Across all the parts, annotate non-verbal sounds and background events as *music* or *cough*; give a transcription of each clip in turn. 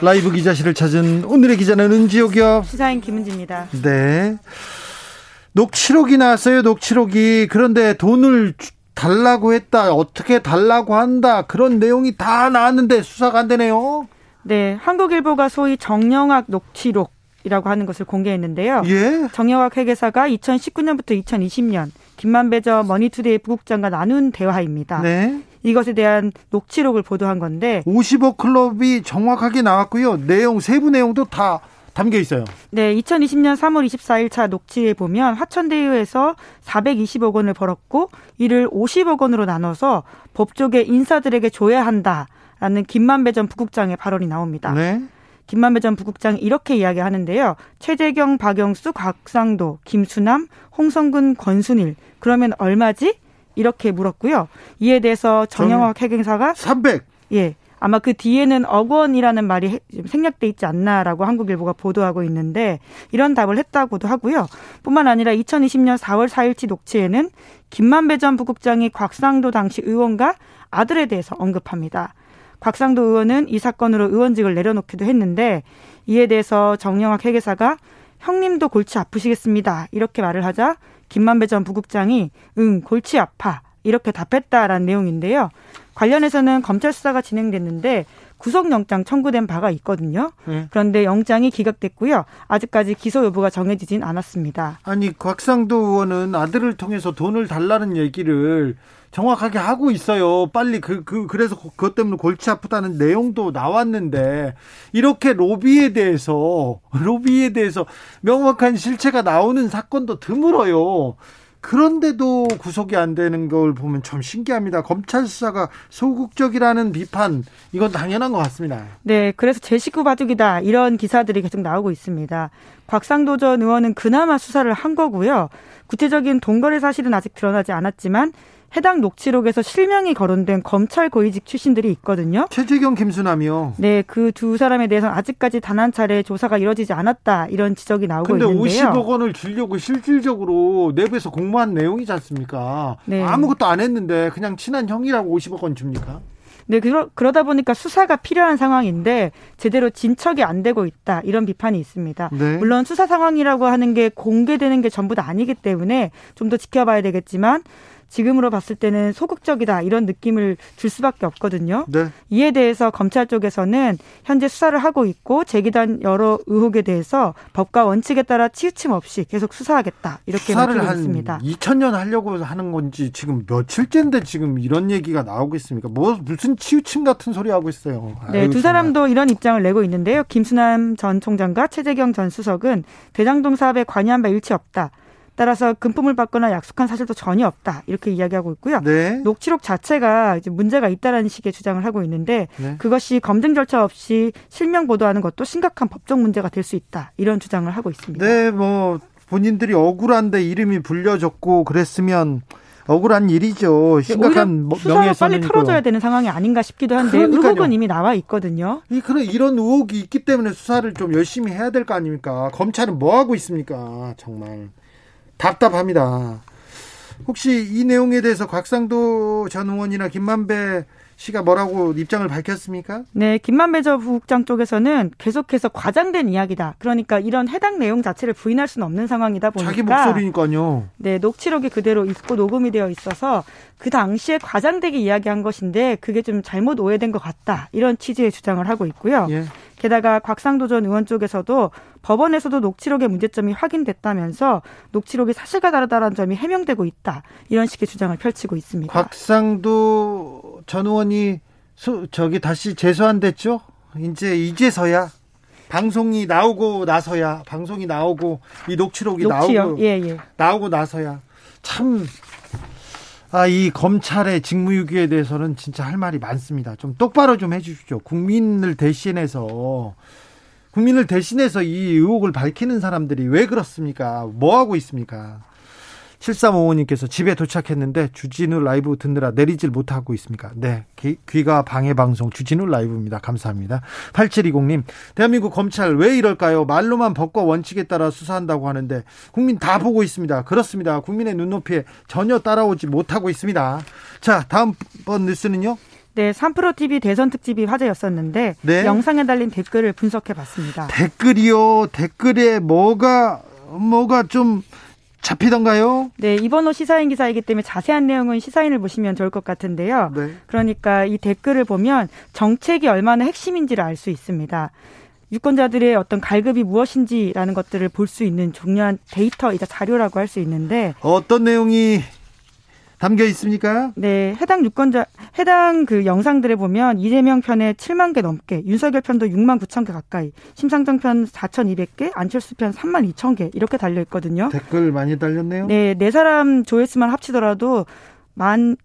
라이브 기자실을 찾은 오늘의 기자는 은지옥이요 시사인 김은지입니다 네 녹취록이 나왔어요 녹취록이 그런데 돈을 달라고 했다 어떻게 달라고 한다 그런 내용이 다 나왔는데 수사가 안 되네요 네 한국일보가 소위 정영학 녹취록 이라고 하는 것을 공개했는데요. 예? 정영학 회계사가 2019년부터 2020년 김만배 전 머니투데이 부국장과 나눈 대화입니다. 네. 이것에 대한 녹취록을 보도한 건데 50억 클럽이 정확하게 나왔고요. 내용 세부 내용도 다 담겨 있어요. 네, 2020년 3월 24일 차 녹취에 보면 화천대유에서 420억 원을 벌었고 이를 50억 원으로 나눠서 법조계 인사들에게 줘야 한다라는 김만배 전 부국장의 발언이 나옵니다. 네. 김만배 전 부국장이 이렇게 이야기하는데요. 최재경, 박영수, 곽상도, 김수남, 홍성근, 권순일. 그러면 얼마지? 이렇게 물었고요. 이에 대해서 정영학 회계사가 300. 예. 아마 그 뒤에는 억 원이라는 말이 생략돼 있지 않나라고 한국일보가 보도하고 있는데 이런 답을 했다고도 하고요. 뿐만 아니라 2020년 4월 4일치 녹취에는 김만배 전 부국장이 곽상도 당시 의원과 아들에 대해서 언급합니다. 곽상도 의원은 이 사건으로 의원직을 내려놓기도 했는데 이에 대해서 정영학 회계사가 형님도 골치 아프시겠습니다. 이렇게 말을 하자 김만배 전 부국장이 응 골치 아파 이렇게 답했다라는 내용인데요. 관련해서는 검찰 수사가 진행됐는데 구속영장 청구된 바가 있거든요. 네. 그런데 영장이 기각됐고요. 아직까지 기소 여부가 정해지진 않았습니다. 아니 곽상도 의원은 아들을 통해서 돈을 달라는 얘기를 정확하게 하고 있어요. 빨리 그, 그, 그래서 그것 때문에 골치 아프다는 내용도 나왔는데, 이렇게 로비에 대해서, *laughs* 로비에 대해서 명확한 실체가 나오는 사건도 드물어요. 그런데도 구속이 안 되는 걸 보면 좀 신기합니다. 검찰 수사가 소극적이라는 비판, 이건 당연한 것 같습니다. 네, 그래서 제 식구 바둑이다. 이런 기사들이 계속 나오고 있습니다. 곽상도 전 의원은 그나마 수사를 한 거고요. 구체적인 동거래 사실은 아직 드러나지 않았지만 해당 녹취록에서 실명이 거론된 검찰 고위직 출신들이 있거든요. 최재경, 김수남이요. 네, 그 두 사람에 대해서는 아직까지 단 한 차례 조사가 이루어지지 않았다 이런 지적이 나오고 근데 있는데요. 50억 원을 주려고 실질적으로 내부에서 공모한 내용이지 않습니까? 네. 아무것도 안 했는데 그냥 친한 형이라고 50억 원 줍니까? 네, 그러, 그러다 보니까 수사가 필요한 상황인데 제대로 진척이 안 되고 있다 이런 비판이 있습니다. 네. 물론 수사 상황이라고 하는 게 공개되는 게 전부 다 아니기 때문에 좀 더 지켜봐야 되겠지만 지금으로 봤을 때는 소극적이다 이런 느낌을 줄 수밖에 없거든요. 네. 이에 대해서 검찰 쪽에서는 현재 수사를 하고 있고 제기된 여러 의혹에 대해서 법과 원칙에 따라 치우침 없이 계속 수사하겠다 이렇게 수사를 한 있습니다. 2000년 하려고 하는 건지 지금 며칠째인데 지금 이런 얘기가 나오고 있습니까? 뭐 무슨 치우침 같은 소리 하고 있어요. 네, 아유, 두 사람도 정말. 이런 입장을 내고 있는데요. 김순남 전 총장과 최재경 전 수석은 대장동 사업에 관여한 바 일치 없다. 따라서 금품을 받거나 약속한 사실도 전혀 없다 이렇게 이야기하고 있고요. 네. 녹취록 자체가 이제 문제가 있다라는 식의 주장을 하고 있는데 네. 그것이 검증 절차 없이 실명 보도하는 것도 심각한 법적 문제가 될 수 있다 이런 주장을 하고 있습니다. 네, 뭐 본인들이 억울한데 이름이 불려졌고 그랬으면 억울한 일이죠. 심각한 명예훼손 빨리 털어줘야 되는 상황이 아닌가 싶기도 한데 그러니까요. 의혹은 이미 나와 있거든요. 이 그런 이런 의혹이 있기 때문에 수사를 좀 열심히 해야 될 거 아닙니까? 검찰은 뭐 하고 있습니까? 정말. 답답합니다. 혹시 이 내용에 대해서 곽상도 전 의원이나 김만배 씨가 뭐라고 입장을 밝혔습니까? 네, 김만배 전 부국장 쪽에서는 계속해서 과장된 이야기다. 그러니까 이런 해당 내용 자체를 부인할 수는 없는 상황이다 보니까 자기 목소리니까요. 네, 녹취록이 그대로 있고 녹음이 되어 있어서 그 당시에 과장되게 이야기한 것인데 그게 좀 잘못 오해된 것 같다. 이런 취지의 주장을 하고 있고요. 예. 게다가 곽상도 전 의원 쪽에서도 법원에서도 녹취록의 문제점이 확인됐다면서 녹취록이 사실과 다르다는 점이 해명되고 있다. 이런 식의 주장을 펼치고 있습니다. 곽상도 전 의원이 수, 저기 다시 재소환됐죠? 이제 이제서야 방송이 나오고 나서야 방송이 나오고 이 녹취록이 녹취요? 나오고 예, 예. 나오고 나서야 참 아, 이 검찰의 직무유기에 대해서는 진짜 할 말이 많습니다. 좀 똑바로 좀 해주십시오. 국민을 대신해서 국민을 대신해서 이 의혹을 밝히는 사람들이 왜 그렇습니까? 뭐 하고 있습니까? 7355님께서 집에 도착했는데 주진우 라이브 듣느라 내리질 못하고 있습니까? 네. 귀, 가 방해 방송 주진우 라이브입니다. 감사합니다. 8720님, 대한민국 검찰 왜 이럴까요? 말로만 법과 원칙에 따라 수사한다고 하는데 국민 다 보고 있습니다. 그렇습니다. 국민의 눈높이에 전혀 따라오지 못하고 있습니다. 자, 다음번 뉴스는요? 네, 3프로 TV 대선 특집이 화제였었는데 네? 영상에 달린 댓글을 분석해 봤습니다. 댓글이요. 댓글에 뭐가 뭐가 좀 잡히던가요? 네, 이번 호 시사인 기사이기 때문에 자세한 내용은 시사인을 보시면 좋을 것 같은데요. 네. 그러니까 이 댓글을 보면 정책이 얼마나 핵심인지를 알 수 있습니다. 유권자들의 어떤 갈급이 무엇인지라는 것들을 볼 수 있는 중요한 데이터이자 자료라고 할 수 있는데 어떤 내용이 담겨 있습니까? 네, 해당 유권자 해당 그 영상들에 보면 이재명 편에 7만 개 넘게, 윤석열 편도 6만 9천 개 가까이, 심상정 편 4,200개, 안철수 편 3만 2천 개 이렇게 달려 있거든요. 댓글 많이 달렸네요. 네, 네 사람 조회수만 합치더라도 만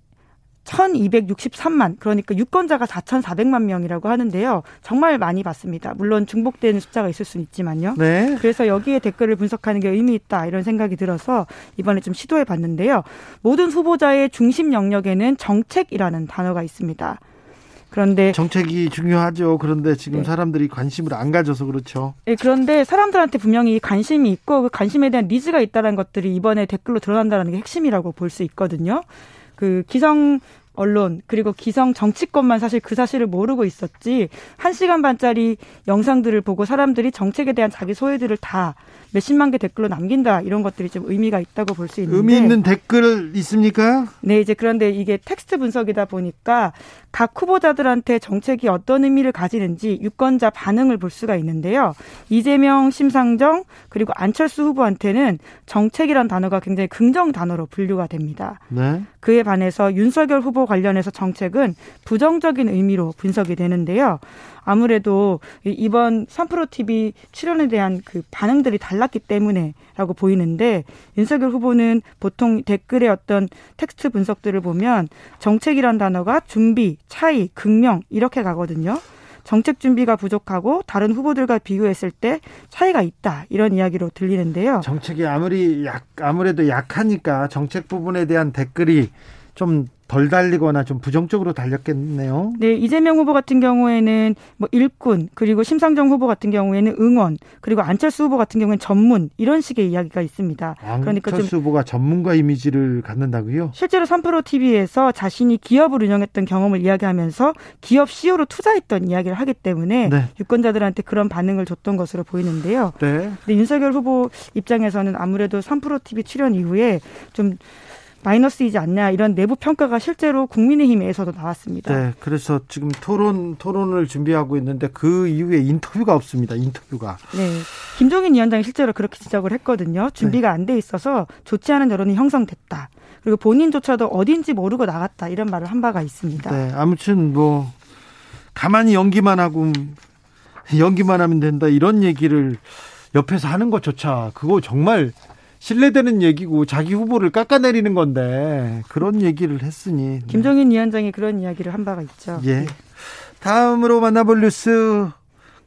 1263만 그러니까 유권자가 4,400만 명이라고 하는데요. 정말 많이 받습니다. 물론 중복되는 숫자가 있을 수는 있지만요. 네. 그래서 여기에 댓글을 분석하는 게 의미 있다 이런 생각이 들어서 이번에 좀 시도해 봤는데요. 모든 후보자의 중심 영역에는 정책이라는 단어가 있습니다. 그런데 정책이 중요하죠. 그런데 지금 네. 사람들이 관심을 안 가져서 그렇죠. 네, 그런데 사람들한테 분명히 관심이 있고 그 관심에 대한 니즈가 있다는 것들이 이번에 댓글로 드러난다는 게 핵심이라고 볼 수 있거든요. 그 기성 언론 그리고 기성 정치권만 사실 그 사실을 모르고 있었지 한 시간 반짜리 영상들을 보고 사람들이 정책에 대한 자기 소외들을 다 몇십만 개 댓글로 남긴다 이런 것들이 좀 의미가 있다고 볼 수 있는데 의미 있는 댓글 있습니까? 네 이제 그런데 이게 텍스트 분석이다 보니까 각 후보자들한테 정책이 어떤 의미를 가지는지 유권자 반응을 볼 수가 있는데요. 이재명, 심상정 그리고 안철수 후보한테는 정책이란 단어가 굉장히 긍정 단어로 분류가 됩니다. 네. 그에 반해서 윤석열 후보 관련해서 정책은 부정적인 의미로 분석이 되는데요. 아무래도 이번 3프로 TV 출연에 대한 그 반응들이 달랐기 때문에라고 보이는데 윤석열 후보는 보통 댓글의 어떤 텍스트 분석들을 보면 정책이란 단어가 준비, 차이, 극명 이렇게 가거든요. 정책 준비가 부족하고 다른 후보들과 비교했을 때 차이가 있다 이런 이야기로 들리는데요. 정책이 아무리 약 아무래도 약하니까 정책 부분에 대한 댓글이 좀덜 달리거나 좀 부정적으로 달렸겠네요. 네, 이재명 후보 같은 경우에는 뭐 일꾼 그리고 심상정 후보 같은 경우에는 응원 그리고 안철수 후보 같은 경우에는 전문 이런 식의 이야기가 있습니다. 그러니까 안철수 후보가 전문가 이미지를 갖는다고요? 실제로 3프로 TV에서 자신이 기업을 운영했던 경험을 이야기하면서 기업 CEO로 투자했던 이야기를 하기 때문에 네. 유권자들한테 그런 반응을 줬던 것으로 보이는데요. 네. 근데 윤석열 후보 입장에서는 아무래도 3프로 TV 출연 이후에 좀 마이너스이지 않냐 이런 내부 평가가 실제로 국민의힘에서도 나왔습니다. 네, 그래서 지금 토론 토론을 준비하고 있는데 그 이후에 인터뷰가 없습니다. 인터뷰가. 네, 김종인 위원장이 실제로 그렇게 지적을 했거든요. 준비가 네. 안돼 있어서 좋지 않은 여론이 형성됐다. 그리고 본인조차도 어딘지 모르고 나갔다 이런 말을 한 바가 있습니다. 네, 아무튼 뭐 가만히 연기만 하고 연기만 하면 된다 이런 얘기를 옆에서 하는 것조차 그거 정말 신뢰되는 얘기고 자기 후보를 깎아내리는 건데 그런 얘기를 했으니 네. 김종인 위원장이 그런 이야기를 한 바가 있죠. 예. 다음으로 만나볼 뉴스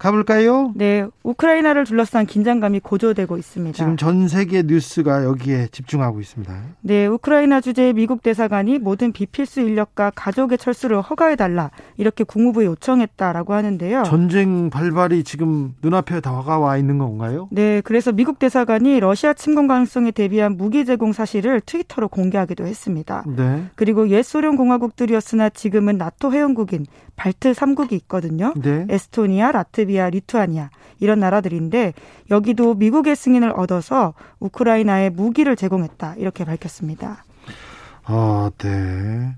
가볼까요? 네, 우크라이나를 둘러싼 긴장감이 고조되고 있습니다. 지금 전 세계 뉴스가 여기에 집중하고 있습니다. 네, 우크라이나 주재 미국 대사관이 모든 비필수 인력과 가족의 철수를 허가해달라 이렇게 국무부에 요청했다라고 하는데요. 전쟁 발발이 지금 눈앞에 다가와 있는 건가요? 네, 그래서 미국 대사관이 러시아 침공 가능성에 대비한 무기 제공 사실을 트위터로 공개하기도 했습니다. 네. 그리고 옛 소련 공화국들이었으나 지금은 나토 회원국인 발트 3국이 있거든요. 네. 에스토니아, 라트비아, 리투아니아 이런 나라들인데 여기도 미국의 승인을 얻어서 우크라이나에 무기를 제공했다 이렇게 밝혔습니다. 아, 네.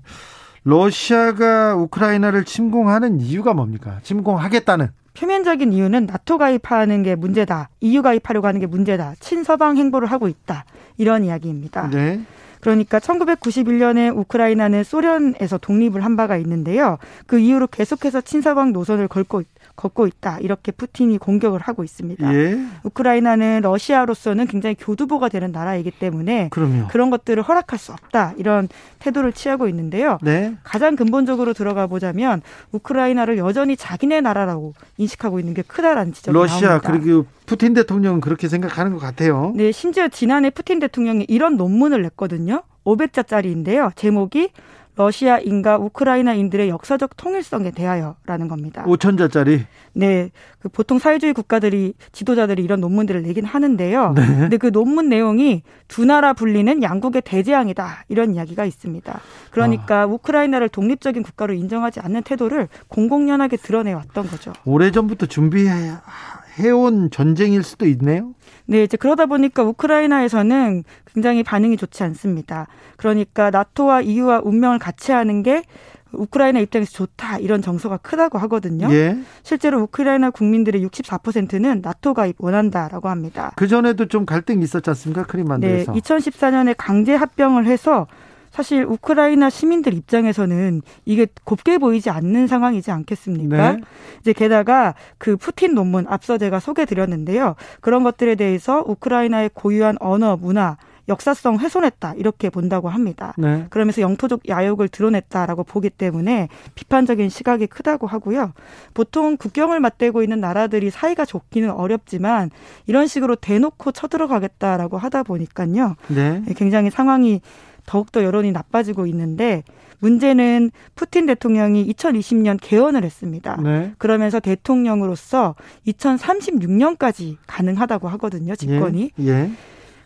러시아가 우크라이나를 침공하는 이유가 뭡니까? 침공하겠다는 표면적인 이유는 나토 가입하는 게 문제다. EU 가입하려고 하는 게 문제다. 친서방 행보를 하고 있다. 이런 이야기입니다. 네. 그러니까 1991년에 우크라이나는 소련에서 독립을 한 바가 있는데요. 그 이후로 계속해서 친서방 노선을 걸고 걷고 있다. 이렇게 푸틴이 공격을 하고 있습니다. 예. 우크라이나는 러시아로서는 굉장히 교두보가 되는 나라이기 때문에 그럼요. 그런 것들을 허락할 수 없다. 이런 태도를 취하고 있는데요. 네. 가장 근본적으로 들어가 보자면 우크라이나를 여전히 자기네 나라라고 인식하고 있는 게 크다라는 지적이 러시아 나옵니다. 그리고 푸틴 대통령은 그렇게 생각하는 것 같아요. 네, 심지어 지난해 푸틴 대통령이 이런 논문을 냈거든요. 500자짜리인데요. 제목이 러시아인과 우크라이나인들의 역사적 통일성에 대하여라는 겁니다. 5천자짜리? 네. 그 보통 사회주의 국가들이 지도자들이 이런 논문들을 내긴 하는데요. 네. 근데 그 논문 내용이 두 나라 분리는 양국의 대재앙이다. 이런 이야기가 있습니다. 그러니까 아. 우크라이나를 독립적인 국가로 인정하지 않는 태도를 공공연하게 드러내 왔던 거죠. 오래전부터 준비해온 전쟁일 수도 있네요. 네, 이제 그러다 보니까 우크라이나에서는 굉장히 반응이 좋지 않습니다. 그러니까 나토와 EU와 운명을 같이 하는 게 우크라이나 입장에서 좋다 이런 정서가 크다고 하거든요. 예. 실제로 우크라이나 국민들의 64%는 나토 가입 원한다라고 합니다. 그 전에도 좀 갈등이 있었지 않습니까? 크림반도에서. 네, 2014년에 강제 합병을 해서 사실 우크라이나 시민들 입장에서는 이게 곱게 보이지 않는 상황이지 않겠습니까? 네. 이제 게다가 그 푸틴 논문 앞서 제가 소개 드렸는데요. 그런 것들에 대해서 우크라이나의 고유한 언어, 문화, 역사성 훼손했다 이렇게 본다고 합니다. 네. 그러면서 영토적 야욕을 드러냈다라고 보기 때문에 비판적인 시각이 크다고 하고요. 보통 국경을 맞대고 있는 나라들이 사이가 좋기는 어렵지만 이런 식으로 대놓고 쳐들어가겠다라고 하다 보니까요. 네. 굉장히 상황이 더욱더 여론이 나빠지고 있는데 문제는 푸틴 대통령이 2020년 개헌을 했습니다. 네. 그러면서 대통령으로서 2036년까지 가능하다고 하거든요, 집권이. 예. 예.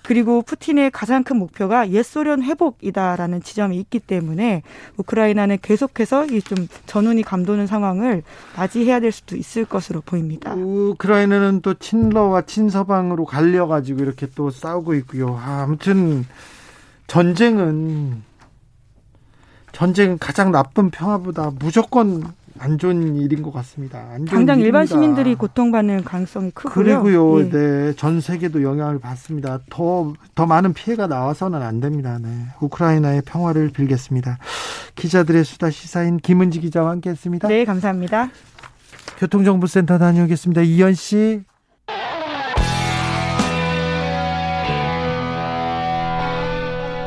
그리고 푸틴의 가장 큰 목표가 옛 소련 회복이다라는 지점이 있기 때문에 우크라이나는 계속해서 이 좀 전운이 감도는 상황을 맞이해야 될 수도 있을 것으로 보입니다. 우크라이나는 또 친러와 친서방으로 갈려가지고 이렇게 또 싸우고 있고요. 아, 아무튼 전쟁은 전쟁은 가장 나쁜 평화보다 무조건 안 좋은 일인 것 같습니다. 당장 일반 시민들이 고통받는 가능성이 크고요. 그리고요, 예. 네, 전 세계도 영향을 받습니다. 더, 더 많은 피해가 나와서는 안 됩니다. 네. 우크라이나의 평화를 빌겠습니다. 기자들의 수다 시사인 김은지 기자와 함께 했습니다. 네, 감사합니다. 교통정보센터 다녀오겠습니다. 이현 씨.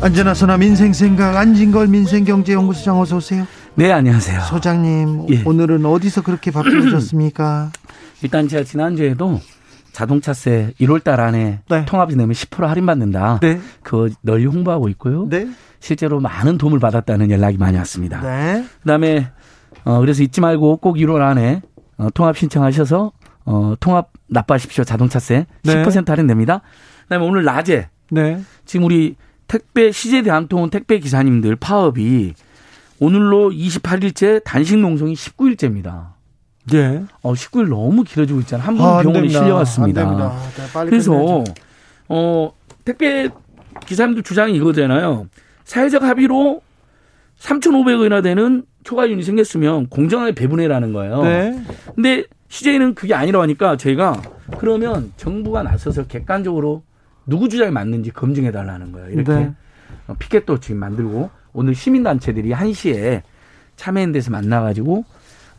안전하서나 민생생각 안진걸 민생경제연구소장 어서 오세요. 네 안녕하세요. 소장님 예. 오늘은 어디서 그렇게 바쁘셨습니까? *clears throat* 일단 제가 지난주에도 자동차세 1월달 안에 네. 통합이 내면 10% 할인받는다. 네. 그거 널리 홍보하고 있고요. 네. 실제로 많은 도움을 받았다는 연락이 많이 왔습니다. 네. 그다음에 어 그래서 잊지 말고 꼭 1월 안에 어, 통합 신청하셔서 어 통합 납부하십시오. 자동차세 네. 10% 할인됩니다. 그다음에 오늘 낮에 네. 지금 우리 택배 시제 대한통운 택배 기사님들 파업이 오늘로 28일째 단식 농성이 19일째입니다. 예. 어, 19일 너무 길어지고 있잖아요. 한 분은 아, 병원에 실려갔습니다. 네, 그래서 끝내야죠. 어, 택배 기사님들 주장이 이거잖아요. 사회적 합의로 3,500원이나 되는 초과윤이 생겼으면 공정하게 배분해라는 거예요. 네. 근데 CJ는 그게 아니라고 하니까 저희가 그러면 정부가 나서서 객관적으로 누구 주장이 맞는지 검증해 달라는 거예요. 이렇게 네. 어, 피켓도 지금 만들고 오늘 시민단체들이 1시에 참여인 데서 만나가지고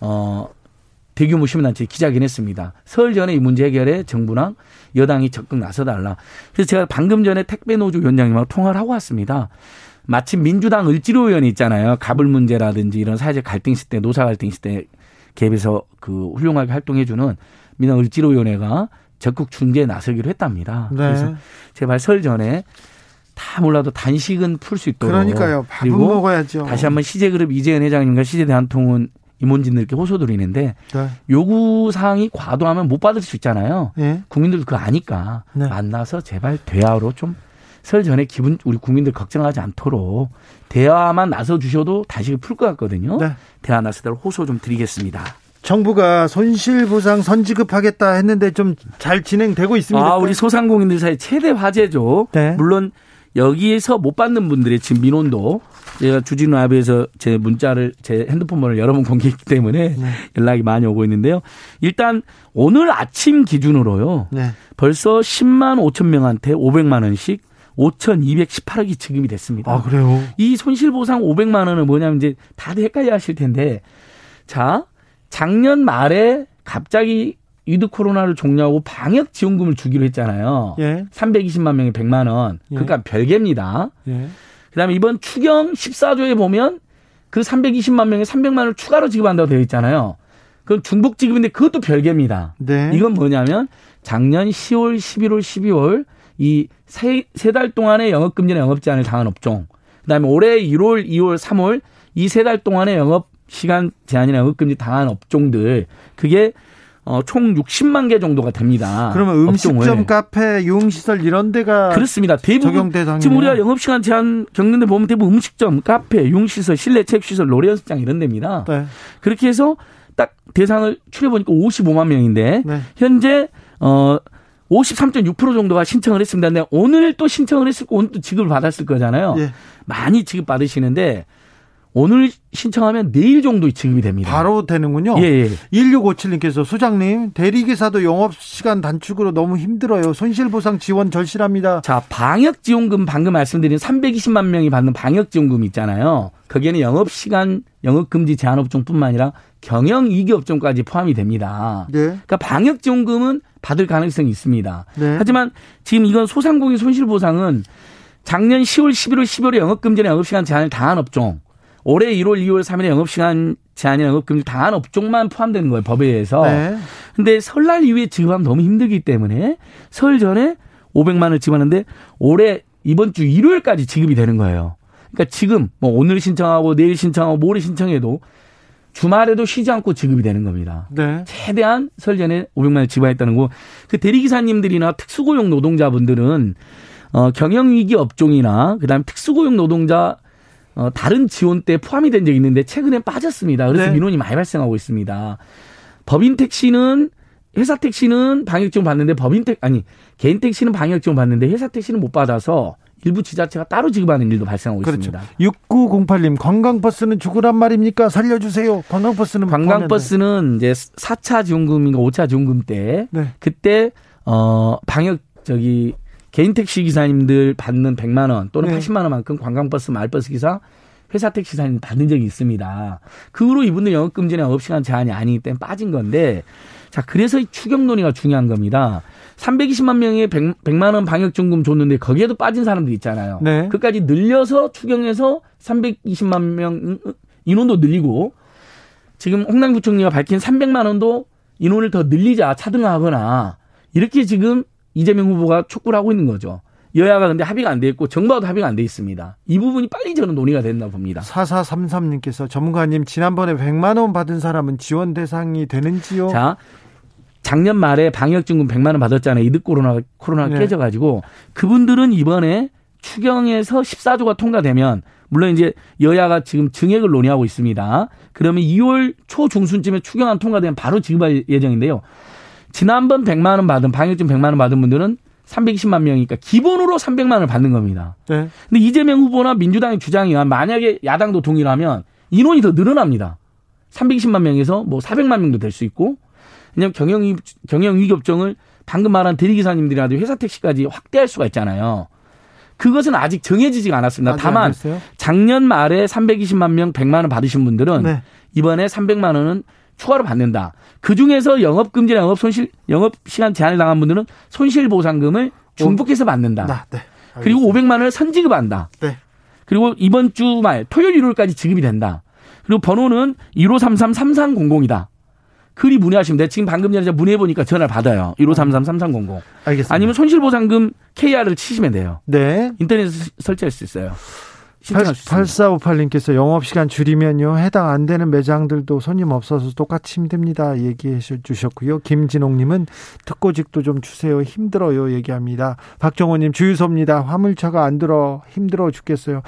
어 대규모 시민단체 기자회견 했습니다. 설 전에 이 문제 해결에 정부랑 여당이 적극 나서달라. 그래서 제가 방금 전에 택배 노조 위원장님하고 통화를 하고 왔습니다. 마침 민주당 을지로 의원이 있잖아요. 가불 문제라든지 이런 사회적 갈등 때, 노사 갈등 때 갭에서 그 훌륭하게 활동해주는 민주당 을지로 위원회가 적극 중재에 나서기로 했답니다. 네. 그래서 제발 설 전에 다 몰라도 단식은 풀 수 있도록 그러니까요. 밥은 그리고 먹어야죠. 다시 한번 시제그룹 이재현 회장님과 시제대한통운 임원진들께 호소드리는데 네. 요구 사항이 과도하면 못 받을 수 있잖아요. 네. 국민들도 그거 아니까 네. 만나서 제발 대화로 좀 설 전에 기분 우리 국민들 걱정하지 않도록 대화만 나서 주셔도 단식을 풀 것 같거든요. 네. 대화 나서도록 호소 좀 드리겠습니다. 정부가 손실보상 선지급하겠다 했는데 좀 잘 진행되고 있습니다. 아, 우리 소상공인들 사이 최대 화제죠. 네. 물론 여기에서 못 받는 분들의 지금 민원도 제가 주진우 아비에서 제 문자를 제 핸드폰 번호를 여러 번 공개했기 때문에 네. 연락이 많이 오고 있는데요. 일단 오늘 아침 기준으로요. 네. 벌써 10만 5천 명한테 500만 원씩 5,218억이 지급이 됐습니다. 아, 그래요? 이 손실보상 500만 원은 뭐냐면 이제 다들 헷갈려 하실 텐데 자, 작년 말에 갑자기 위드 코로나를 종료하고 방역 지원금을 주기로 했잖아요. 예. 320만 명에 100만 원. 예. 그러니까 별개입니다. 예. 그다음에 이번 추경 14조에 보면 그 320만 명에 300만 원을 추가로 지급한다고 되어 있잖아요. 그건 중복 지급인데 그것도 별개입니다. 네. 이건 뭐냐면 작년 10월, 11월, 12월 이세세달 동안의 영업 금지나 영업 제한을 당한 업종. 그다음에 올해 1월, 2월, 3월 이 세 달 동안의 영업 시간 제한이나 영업 금지 당한 업종들 그게 어, 총 60만 개 정도가 됩니다. 그러면 음식점, 업종을. 카페, 유흥시설 이런 데가 그렇습니다. 대부분 지금 우리가 영업 시간 제한 겪는 데 보면 대부분 음식점, 카페, 유흥시설, 실내 체육시설, 노래 연습장 이런 데입니다. 네. 그렇게 해서 딱 대상을 추려 보니까 55만 명인데 네. 현재 어 53.6% 정도가 신청을 했습니다. 근데 오늘 또 신청을 했을 거 오늘 또 지급을 받았을 거잖아요. 예. 많이 지급 받으시는데 오늘 신청하면 내일 정도 지급이 됩니다. 바로 되는군요. 예, 예. 1657님께서 소장님 대리기사도 영업시간 단축으로 너무 힘들어요. 손실보상 지원 절실합니다. 자 방역지원금 방금 말씀드린 320만 명이 받는 방역지원금 있잖아요. 거기에는 영업시간 영업금지 제한업종뿐만 아니라 경영이기업종까지 포함이 됩니다. 네. 그러니까 방역지원금은 받을 가능성이 있습니다. 네. 하지만 지금 이건 소상공인 손실보상은 작년 10월, 11월, 12월에 영업금지나 영업시간 제한을 당한 업종 올해 1월, 2월, 3일에 영업시간 제한이나 영업금지 당한 업종만 포함되는 거예요, 법에 의해서. 네. 근데 설날 이후에 지급하면 너무 힘들기 때문에 설 전에 500만 원을 지급하는데 올해 이번 주 일요일까지 지급이 되는 거예요. 그러니까 지금 뭐 오늘 신청하고 내일 신청하고 모레 신청해도 주말에도 쉬지 않고 지급이 되는 겁니다. 네. 최대한 설 전에 500만 원 지급했다는 거. 그 대리기사님들이나 특수고용 노동자분들은 어, 경영 위기 업종이나 그다음에 특수고용 노동자 어, 다른 지원 때 포함이 된 적이 있는데 최근에 빠졌습니다. 그래서 네. 민원이 많이 발생하고 있습니다. 법인 택시는 회사 택시는 방역 지원 받는데 법인 택 아니 개인 택시는 방역 지원 받는데 회사 택시는 못 받아서 일부 지자체가 따로 지급하는 일도 발생하고 그렇죠. 있습니다. 6908님 관광버스는 죽으란 말입니까? 살려주세요. 관광버스는 관광버스는 이제 4차 지원금인가 5차 지원금 때 네. 그때 어 방역 저기 개인 택시 기사님들 받는 100만 원 또는 네. 80만 원만큼 관광버스 말버스 기사 회사 택시 기사님 받는 적이 있습니다. 그 후로 이분들 영업금지나 영업시간 제한이 아니기 때문에 빠진 건데 자 그래서 이 추경 논의가 중요한 겁니다. 320만 명의 100, 100만 원 방역지원금 줬는데 거기에도 빠진 사람들 있잖아요. 네. 그까지 늘려서 추경해서 320만 명 인원도 늘리고 지금 홍남구청리가 밝힌 300만 원도 인원을 더 늘리자 차등하거나 이렇게 지금 이재명 후보가 촉구를 하고 있는 거죠. 여야가 근데 합의가 안 돼 있고 정부와도 합의가 안 돼 있습니다. 이 부분이 빨리 저는 논의가 된다 봅니다. 4433님께서 전문가님 지난번에 100만 원 받은 사람은 지원 대상이 되는지요? 자, 작년 말에 방역증금 100만 원 받았잖아요. 이득 코로나 코로나 네. 깨져 가지고 그분들은 이번에 추경에서 14조가 통과되면 물론 이제 여야가 지금 증액을 논의하고 있습니다. 그러면 2월 초 중순쯤에 추경안 통과되면 바로 지급할 예정인데요. 지난번 100만 원 받은 방역증 100만 원 받은 분들은 320만 명이니까 기본으로 300만 원을 받는 겁니다. 네. 근데 이재명 후보나 민주당의 주장이 만약에 야당도 동의하면 인원이 더 늘어납니다. 320만 명에서 뭐 400만 명도 될 수 있고 왜냐하면 경영 경영 위기 업종을 방금 말한 대리기사님들이나 회사 택시까지 확대할 수가 있잖아요. 그것은 아직 정해지지가 않았습니다. 아직 다만 작년 말에 320만 명 100만 원 받으신 분들은 네. 이번에 300만 원은 추가로 받는다. 그 중에서 영업 금지나 영업 손실 영업 시간 제한을 당한 분들은 손실 보상금을 중복해서 받는다. 아, 네. 그리고 500만 원을 선지급한다. 네. 그리고 이번 주 말 토요일 일요일까지 지급이 된다. 그리고 번호는 1533-3300이다. 그리 문의하시면 돼. 지금 방금 전에 문의해 보니까 전화를 받아요. 1533-3300. 알겠습니다. 아니면 손실보상금 KR을 치시면 돼요. 네. 인터넷에 설치할 수 있어요. 신청할 수 있습니다. 8458님께서 영업시간 줄이면요. 해당 안 되는 매장들도 손님 없어서 똑같이 힘듭니다. 얘기해 주셨고요. 김진홍님은 특고직도 좀 주세요. 힘들어요. 얘기합니다. 박정호님 주유소입니다. 화물차가 안 들어 힘들어 죽겠어요.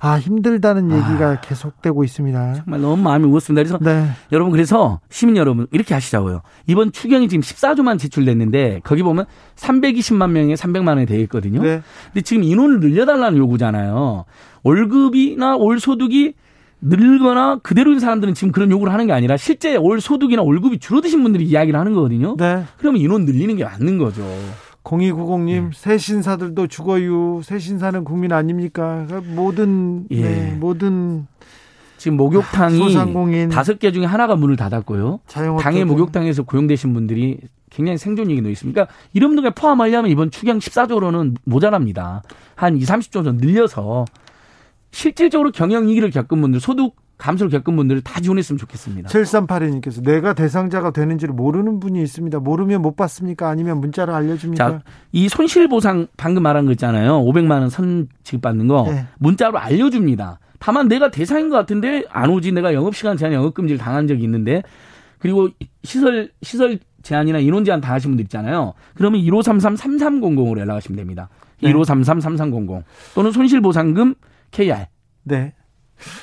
아 힘들다는 얘기가 아, 계속되고 있습니다. 정말 너무 마음이 무겁습니다. 그래서 네. 여러분 그래서 시민 여러분 이렇게 하시자고요. 이번 추경이 지금 14조만 제출됐는데 거기 보면 320만 명에 300만 원이 되어 있거든요. 네. 근데 지금 인원을 늘려달라는 요구잖아요. 월급이나 월 소득이 늘거나 그대로인 사람들은 지금 그런 요구를 하는 게 아니라 실제 월 소득이나 월급이 줄어드신 분들이 이야기를 하는 거거든요. 네. 그러면 인원 늘리는 게 맞는 거죠. 0290님, 네. 새 신사들도 죽어요. 새 신사는 국민 아닙니까? 모든, 예. 네, 모든. 지금 목욕탕이 소상공인 다섯 개 중에 하나가 문을 닫았고요. 당해 목욕탕에서 고용되신 분들이 굉장히 생존력이 놓여 있습니다. 그러니까 이런 분들 포함하려면 이번 추경 14조로는 모자랍니다. 한 2, 30조 좀 늘려서 실질적으로 경영 위기를 겪은 분들, 소득 감소를 겪은 분들을 다 지원했으면 좋겠습니다. 7382님께서 내가 대상자가 되는지를 모르는 분이 있습니다. 모르면 못 받습니까? 아니면 문자로 알려줍니까? 자, 이 손실보상 방금 말한 거 있잖아요. 500만 원 선 지급 받는 거 네. 문자로 알려줍니다. 다만 내가 대상인 것 같은데 안 오지 내가 영업시간 제한 영업금지를 당한 적이 있는데 그리고 시설 시설 제한이나 인원 제한 당하신 분들 있잖아요. 그러면 1533-3300으로 연락하시면 됩니다. 네. 1533-3300 또는 손실보상금 KR. 네.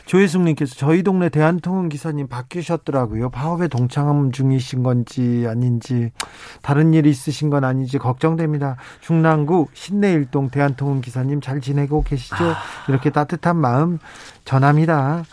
조혜숙님께서 저희 동네 대한통운 기사님 바뀌셨더라고요. 파업에 동참 중이신 건지 아닌지 다른 일 있으신 건 아닌지 걱정됩니다. 중랑구 신내일동 대한통운 기사님 잘 지내고 계시죠? 아. 이렇게 따뜻한 마음 전합니다.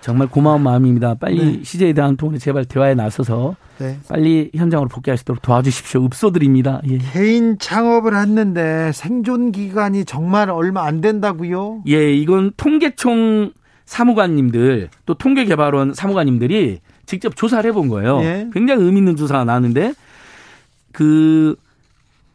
정말 고마운 마음입니다. 빨리 네. CJ 대한통운에 제발 대화에 나서서 네. 빨리 현장으로 복귀할 수 있도록 도와주십시오. 읍소드립니다. 예. 개인 창업을 했는데 생존 기간이 정말 얼마 안 된다고요? 예, 이건 통계청 사무관님들 또 통계개발원 사무관님들이 직접 조사를 해본 거예요. 예. 굉장히 의미 있는 조사가 나왔는데 그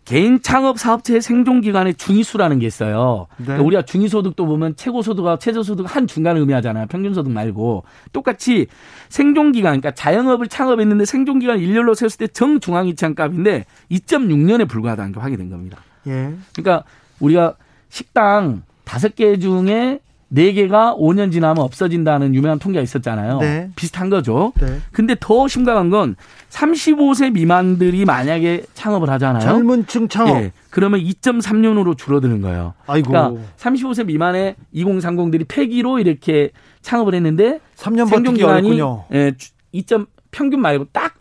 개인 창업 사업체의 생존 기간의 중위수라는 게 있어요. 네. 그러니까 우리가 중위소득도 보면 최고소득과 최저소득 한 중간을 의미하잖아요. 평균소득 말고 똑같이 생존 기간, 그러니까 자영업을 창업했는데 생존 기간 일렬로 세웠을 때 정중앙이치한 값인데 2.6년에 불과하다는 게 확인된 겁니다. 예. 그러니까 우리가 식당 다섯 개 중에 네 개가 5년 지나면 없어진다는 유명한 통계가 있었잖아요. 네. 비슷한 거죠. 네. 근데 더 심각한 건 35세 미만들이 만약에 창업을 하잖아요. 젊은 층 창업. 예, 그러면 2.3년으로 줄어드는 거예요. 아이고. 그러니까 35세 미만의 2030들이 폐기로 이렇게 창업을 했는데 3년 버티기 어렵군요. 예, 2. 평균 말고 딱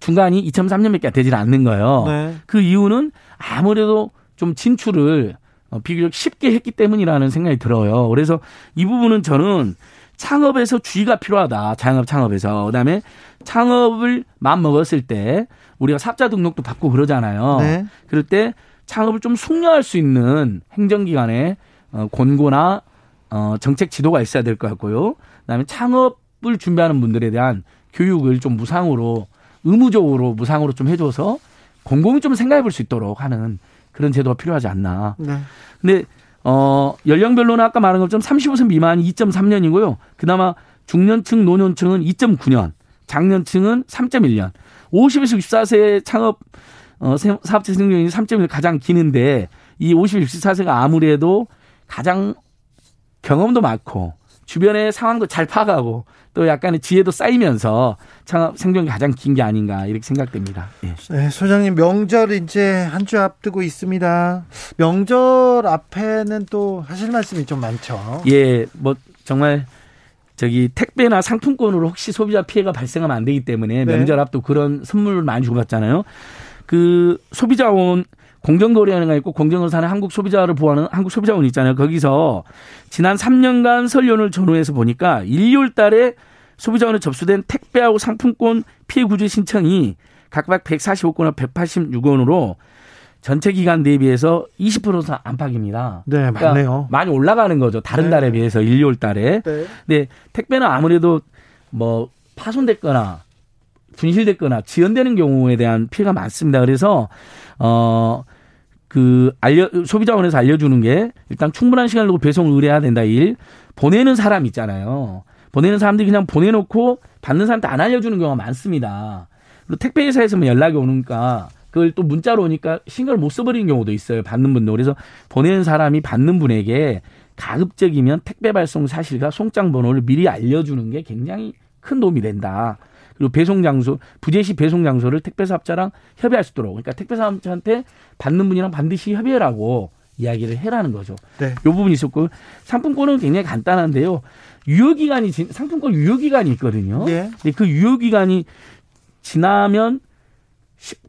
중간이 2.3년밖에 되질 않는 거예요. 네. 그 이유는 아무래도 좀 진출을 어, 비교적 쉽게 했기 때문이라는 생각이 들어요. 그래서 이 부분은 저는 창업에서 주의가 필요하다. 자영업 창업에서. 그다음에 창업을 마음 먹었을 때 우리가 사업자 등록도 받고 그러잖아요. 네. 그럴 때 창업을 좀 숙려할 수 있는 행정기관의 어, 권고나 어, 정책 지도가 있어야 될 것 같고요. 그다음에 창업을 준비하는 분들에 대한 교육을 좀 무상으로 의무적으로 무상으로 좀 해줘서 공공이 좀 생각해 볼 수 있도록 하는 그런 제도가 필요하지 않나. 네. 근데 어 연령별로는 아까 말한 것처럼 35세 미만이 2.3년이고요. 그나마 중년층, 노년층은 2.9년, 장년층은 3.1년. 50에서 64세 창업 어 사업체 생존이 3.1 가장 기는데 이 50, 64세가 아무래도 가장 경험도 많고 주변의 상황도 잘 파악하고 또 약간의 지혜도 쌓이면서 창업 생존이 가장 긴 게 아닌가 이렇게 생각됩니다. 예. 네, 소장님 명절 이제 한 주 앞두고 있습니다. 명절 앞에는 또 하실 말씀이 좀 많죠. 예, 뭐 정말 저기 택배나 상품권으로 혹시 소비자 피해가 발생하면 안 되기 때문에 네. 명절 앞도 그런 선물을 많이 주고 받잖아요. 그 소비자원 공정거래위원회가 있고 공정을 사는 한국 소비자를 보호하는 한국 소비자원 있잖아요. 거기서 지난 3년간 설 연을 전후해서 보니까 1, 2월 달에 소비자원에 접수된 택배하고 상품권 피해 구제 신청이 각각 145건과 186원으로 전체 기간 대비해서 20% 안팎입니다. 네, 그러니까 맞네요. 많이 올라가는 거죠. 다른 네. 달에 비해서 1, 2월 달에. 네. 근데 택배는 아무래도 뭐 파손됐거나 분실됐거나 지연되는 경우에 대한 피해가 많습니다. 그래서 어 그 알려 소비자원에서 알려주는 게 일단 충분한 시간을 두고 배송을 의뢰해야 된다 일 보내는 사람 있잖아요. 보내는 사람들이 그냥 보내놓고 받는 사람한테 안 알려주는 경우가 많습니다. 그리고 택배 회사에서만 연락이 오니까 그걸 또 문자로 오니까 신경을 못 써버리는 경우도 있어요. 받는 분도 그래서 보내는 사람이 받는 분에게 가급적이면 택배 발송 사실과 송장 번호를 미리 알려주는 게 굉장히 큰 도움이 된다. 그리고 배송 장소, 부재시 배송 장소를 택배사업자랑 협의할 수 있도록. 그러니까 택배사업자한테 받는 분이랑 반드시 협의하라고 이야기를 해라는 거죠. 네. 요 부분이 있었고 상품권은 굉장히 간단한데요. 유효기간이 상품권 유효기간이 있거든요. 네. 근데 그 유효기간이 지나면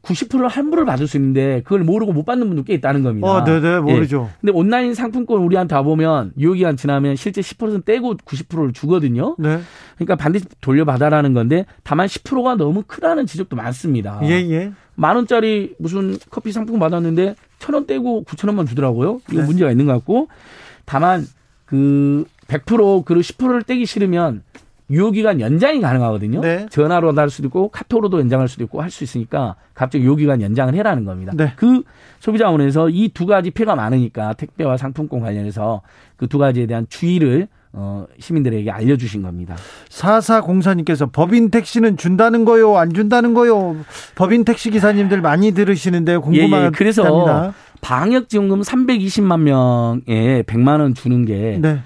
90%를 할부를 받을 수 있는데 그걸 모르고 못 받는 분도 꽤 있다는 겁니다. 어, 네네 예. 모르죠. 예. 근데 온라인 상품권 우리한테 와보면 유효기간 지나면 실제 10% 떼고 90%를 주거든요. 네. 그러니까 반드시 돌려받아라는 건데 다만 10%가 너무 크다는 지적도 많습니다. 예, 예. 만 원짜리 무슨 커피 상품 받았는데 천 원 떼고 9천 원만 주더라고요. 이거 네. 문제가 있는 것 같고 다만 그 100%그 10%를 떼기 싫으면 유효기간 연장이 가능하거든요. 네. 전화로 할 수도 있고 카톡으로도 연장할 수도 있고 할 수 있으니까 갑자기 유효기간 연장을 해라는 겁니다. 네. 그 소비자원에서 이 두 가지 피해가 많으니까 택배와 상품권 관련해서 그 두 가지에 대한 주의를 어, 시민들에게 알려주신 겁니다. 사사공사님께서 법인 택시는 준다는 거요, 안 준다는 거요. 법인 택시 기사님들 많이 들으시는데 궁금합니다. 예, 예. 그래서 방역 지원금 320만 명에 100만 원 주는 게 네.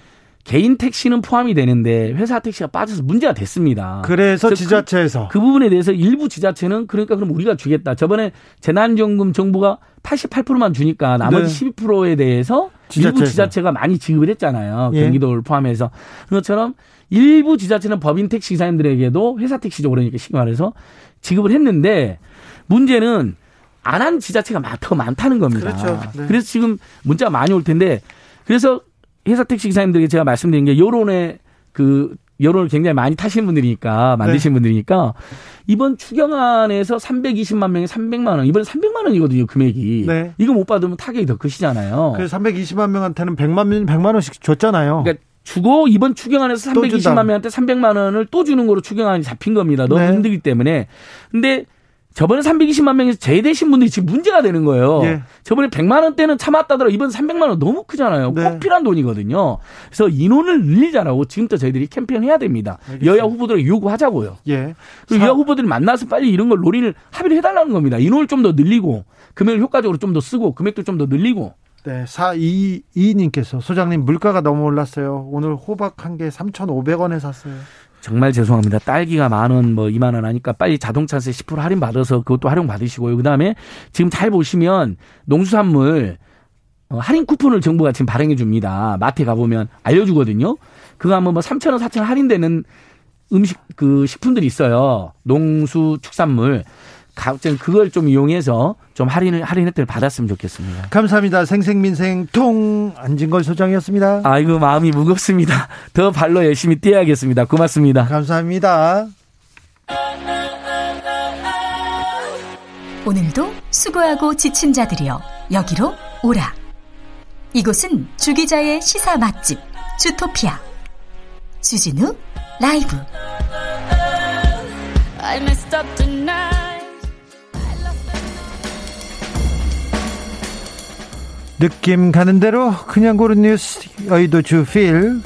개인 택시는 포함이 되는데 회사 택시가 빠져서 문제가 됐습니다. 그래서, 그래서 지자체에서 그, 그, 부분에 대해서 일부 지자체는 그러니까 그럼 우리가 주겠다. 저번에 재난지원금 정부가 88%만 주니까 나머지 네. 12%에 대해서 지자체에서. 일부 지자체가 많이 지급을 했잖아요. 예. 경기도를 포함해서 그것처럼 일부 지자체는 법인 택시 기사님들에게도 회사 택시죠 그러니까 쉽게 말해서 지급을 했는데 문제는 안 한 지자체가 더 많다는 겁니다. 그렇죠. 네. 그래서 지금 문자가 많이 올 텐데 그래서 회사 택시 기사님들에게 제가 말씀드린 게 여론에 그 여론을 굉장히 많이 타시는 분들이니까 만드신 네. 분들이니까 이번 추경안에서 320만 명에 300만 원 이번 300만 원이거든요 금액이 네. 이거 못 받으면 타격이 더 크시잖아요. 그 320만 명한테는 100만 명 100만 원씩 줬잖아요. 그러니까 주고 이번 추경안에서 320만 명한테 300만 원을 또 주는 거로 추경안이 잡힌 겁니다. 너무 네. 힘들기 때문에 근데 저번에 320만 명에서 제대신 분들이 지금 문제가 되는 거예요. 예. 저번에 100만 원대는 참았다더라. 이번 300만 원 너무 크잖아요. 네. 꼭 필요한 돈이거든요. 그래서 인원을 늘리자라고 지금부터 저희들이 캠페인 해야 됩니다. 알겠습니다. 여야 후보들을 요구하자고요. 예. 사... 여야 후보들이 만나서 빨리 이런 걸 논의를 합의를 해달라는 겁니다. 인원을 좀 더 늘리고 금액을 효과적으로 좀 더 쓰고 금액도 좀 더 늘리고. 네, 422님께서 소장님 물가가 너무 올랐어요. 오늘 호박 한 개 3,500원에 샀어요. 정말 죄송합니다. 딸기가 만 원, 뭐 2만 원 하니까 빨리 자동차세 10% 할인 받아서 그것도 활용 받으시고요. 그 다음에 지금 잘 보시면 농수산물 어, 할인 쿠폰을 정부가 지금 발행해 줍니다. 마트에 가보면 알려주거든요. 그거 하면 뭐 3,000원, 4,000원 할인되는 음식, 그 식품들이 있어요. 농수, 축산물. 각종 그걸 좀 이용해서 좀 할인을 할인 혜택을 받았으면 좋겠습니다. 감사합니다. 생생민생 통 안진걸 소장이었습니다. 아이고 마음이 무겁습니다. 더 발로 열심히 뛰어야겠습니다. 고맙습니다. 감사합니다. 오늘도 수고하고 지친 자들이여 여기로 오라. 이곳은 주기자의 시사 맛집 주토피아 주진우 라이브. 느낌 가는 대로 그냥 고른 뉴스 여의도 주필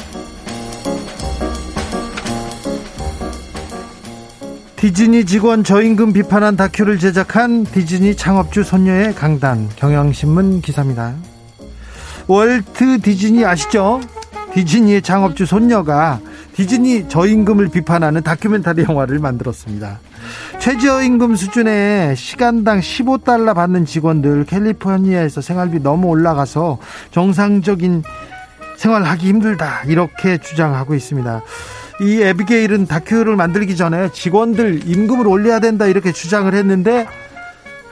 디즈니 직원 저임금 비판한 다큐를 제작한 디즈니 창업주 손녀의 강단 경향신문 기사입니다. 월트 디즈니 아시죠? 디즈니의 창업주 손녀가 디즈니 저임금을 비판하는 다큐멘터리 영화를 만들었습니다. 최저임금 수준의 시간당 15달러 받는 직원들 캘리포니아에서 생활비 너무 올라가서 정상적인 생활하기 힘들다 이렇게 주장하고 있습니다. 이 에비게일은 다큐를 만들기 전에 직원들 임금을 올려야 된다 이렇게 주장을 했는데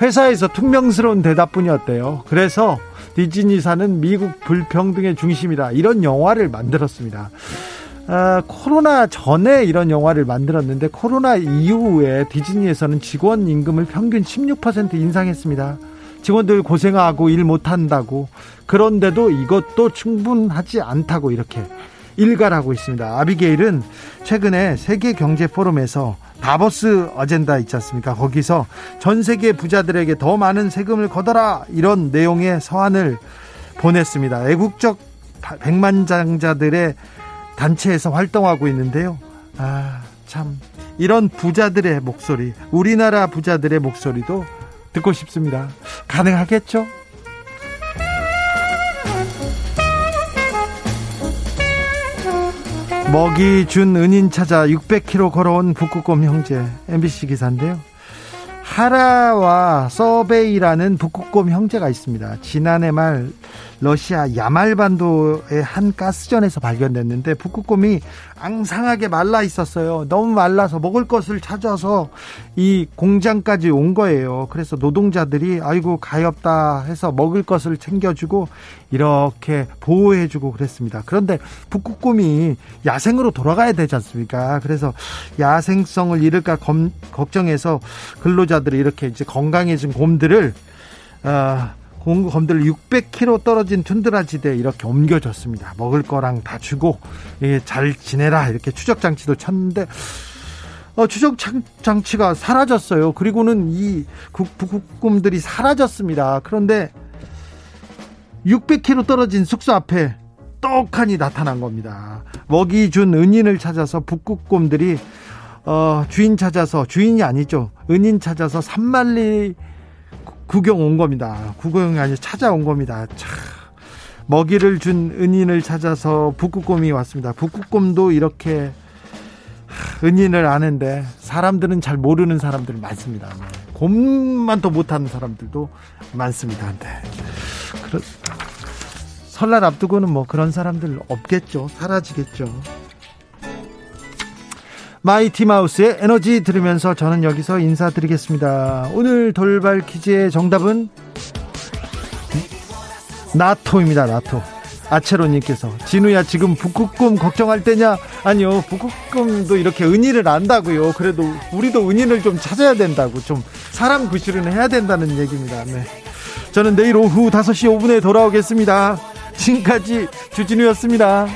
회사에서 퉁명스러운 대답뿐이었대요. 그래서 디즈니사는 미국 불평등의 중심이다 이런 영화를 만들었습니다. 아, 코로나 전에 이런 영화를 만들었는데 코로나 이후에 디즈니에서는 직원 임금을 평균 16% 인상했습니다. 직원들 고생하고 일 못한다고 그런데도 이것도 충분하지 않다고 이렇게 일갈하고 있습니다. 아비게일은 최근에 세계 경제 포럼에서 다보스 어젠다 있지 않습니까? 거기서 전 세계 부자들에게 더 많은 세금을 걷어라 이런 내용의 서한을 보냈습니다. 애국적 백만장자들의 단체에서 활동하고 있는데요. 아, 참. 이런 부자들의 목소리, 우리나라 부자들의 목소리도 듣고 싶습니다. 가능하겠죠? 먹이 준 은인 찾아 600km 걸어온 북극곰 형제 MBC 기사인데요. 하라와 서베이라는 북극곰 형제가 있습니다. 지난해 말 러시아 야말반도의 한 가스전에서 발견됐는데 북극곰이 앙상하게 말라 있었어요. 너무 말라서 먹을 것을 찾아서 이 공장까지 온 거예요. 그래서 노동자들이 아이고 가엾다 해서 먹을 것을 챙겨주고 이렇게 보호해주고 그랬습니다. 그런데 북극곰이 야생으로 돌아가야 되지 않습니까? 그래서 야생성을 잃을까 검, 걱정해서 근로자들이 이렇게 이제 건강해진 곰들을 어, 공검들 600km 떨어진 툰드라지대에 이렇게 옮겨졌습니다. 먹을 거랑 다 주고 예, 잘 지내라 이렇게 추적 장치도 쳤는데 어, 추적 장치가 사라졌어요. 그리고는 이 북극곰들이 사라졌습니다. 그런데 600km 떨어진 숙소 앞에 떡하니 나타난 겁니다. 먹이 준 은인을 찾아서 북극곰들이 어, 주인 찾아서 주인이 아니죠. 은인 찾아서 산만리 구경 온 겁니다. 구경이 아니라 찾아온 겁니다. 차. 먹이를 준 은인을 찾아서 북극곰이 왔습니다. 북극곰도 이렇게 은인을 아는데 사람들은 잘 모르는 사람들 많습니다. 네. 곰만 더 못하는 사람들도 많습니다. 네. 그런 설날 앞두고는 뭐 그런 사람들 없겠죠. 사라지겠죠. 마이티 마우스의 에너지 들으면서 저는 여기서 인사드리겠습니다. 오늘 돌발 퀴즈의 정답은 나토입니다. 나토. 아체로님께서 진우야 지금 북극곰 걱정할 때냐? 아니요 북극곰도 이렇게 은인을 안다고요. 그래도 우리도 은인을 좀 찾아야 된다고 좀 사람 구실은 해야 된다는 얘기입니다. 네. 저는 내일 오후 5시 5분에 돌아오겠습니다. 지금까지 주진우였습니다.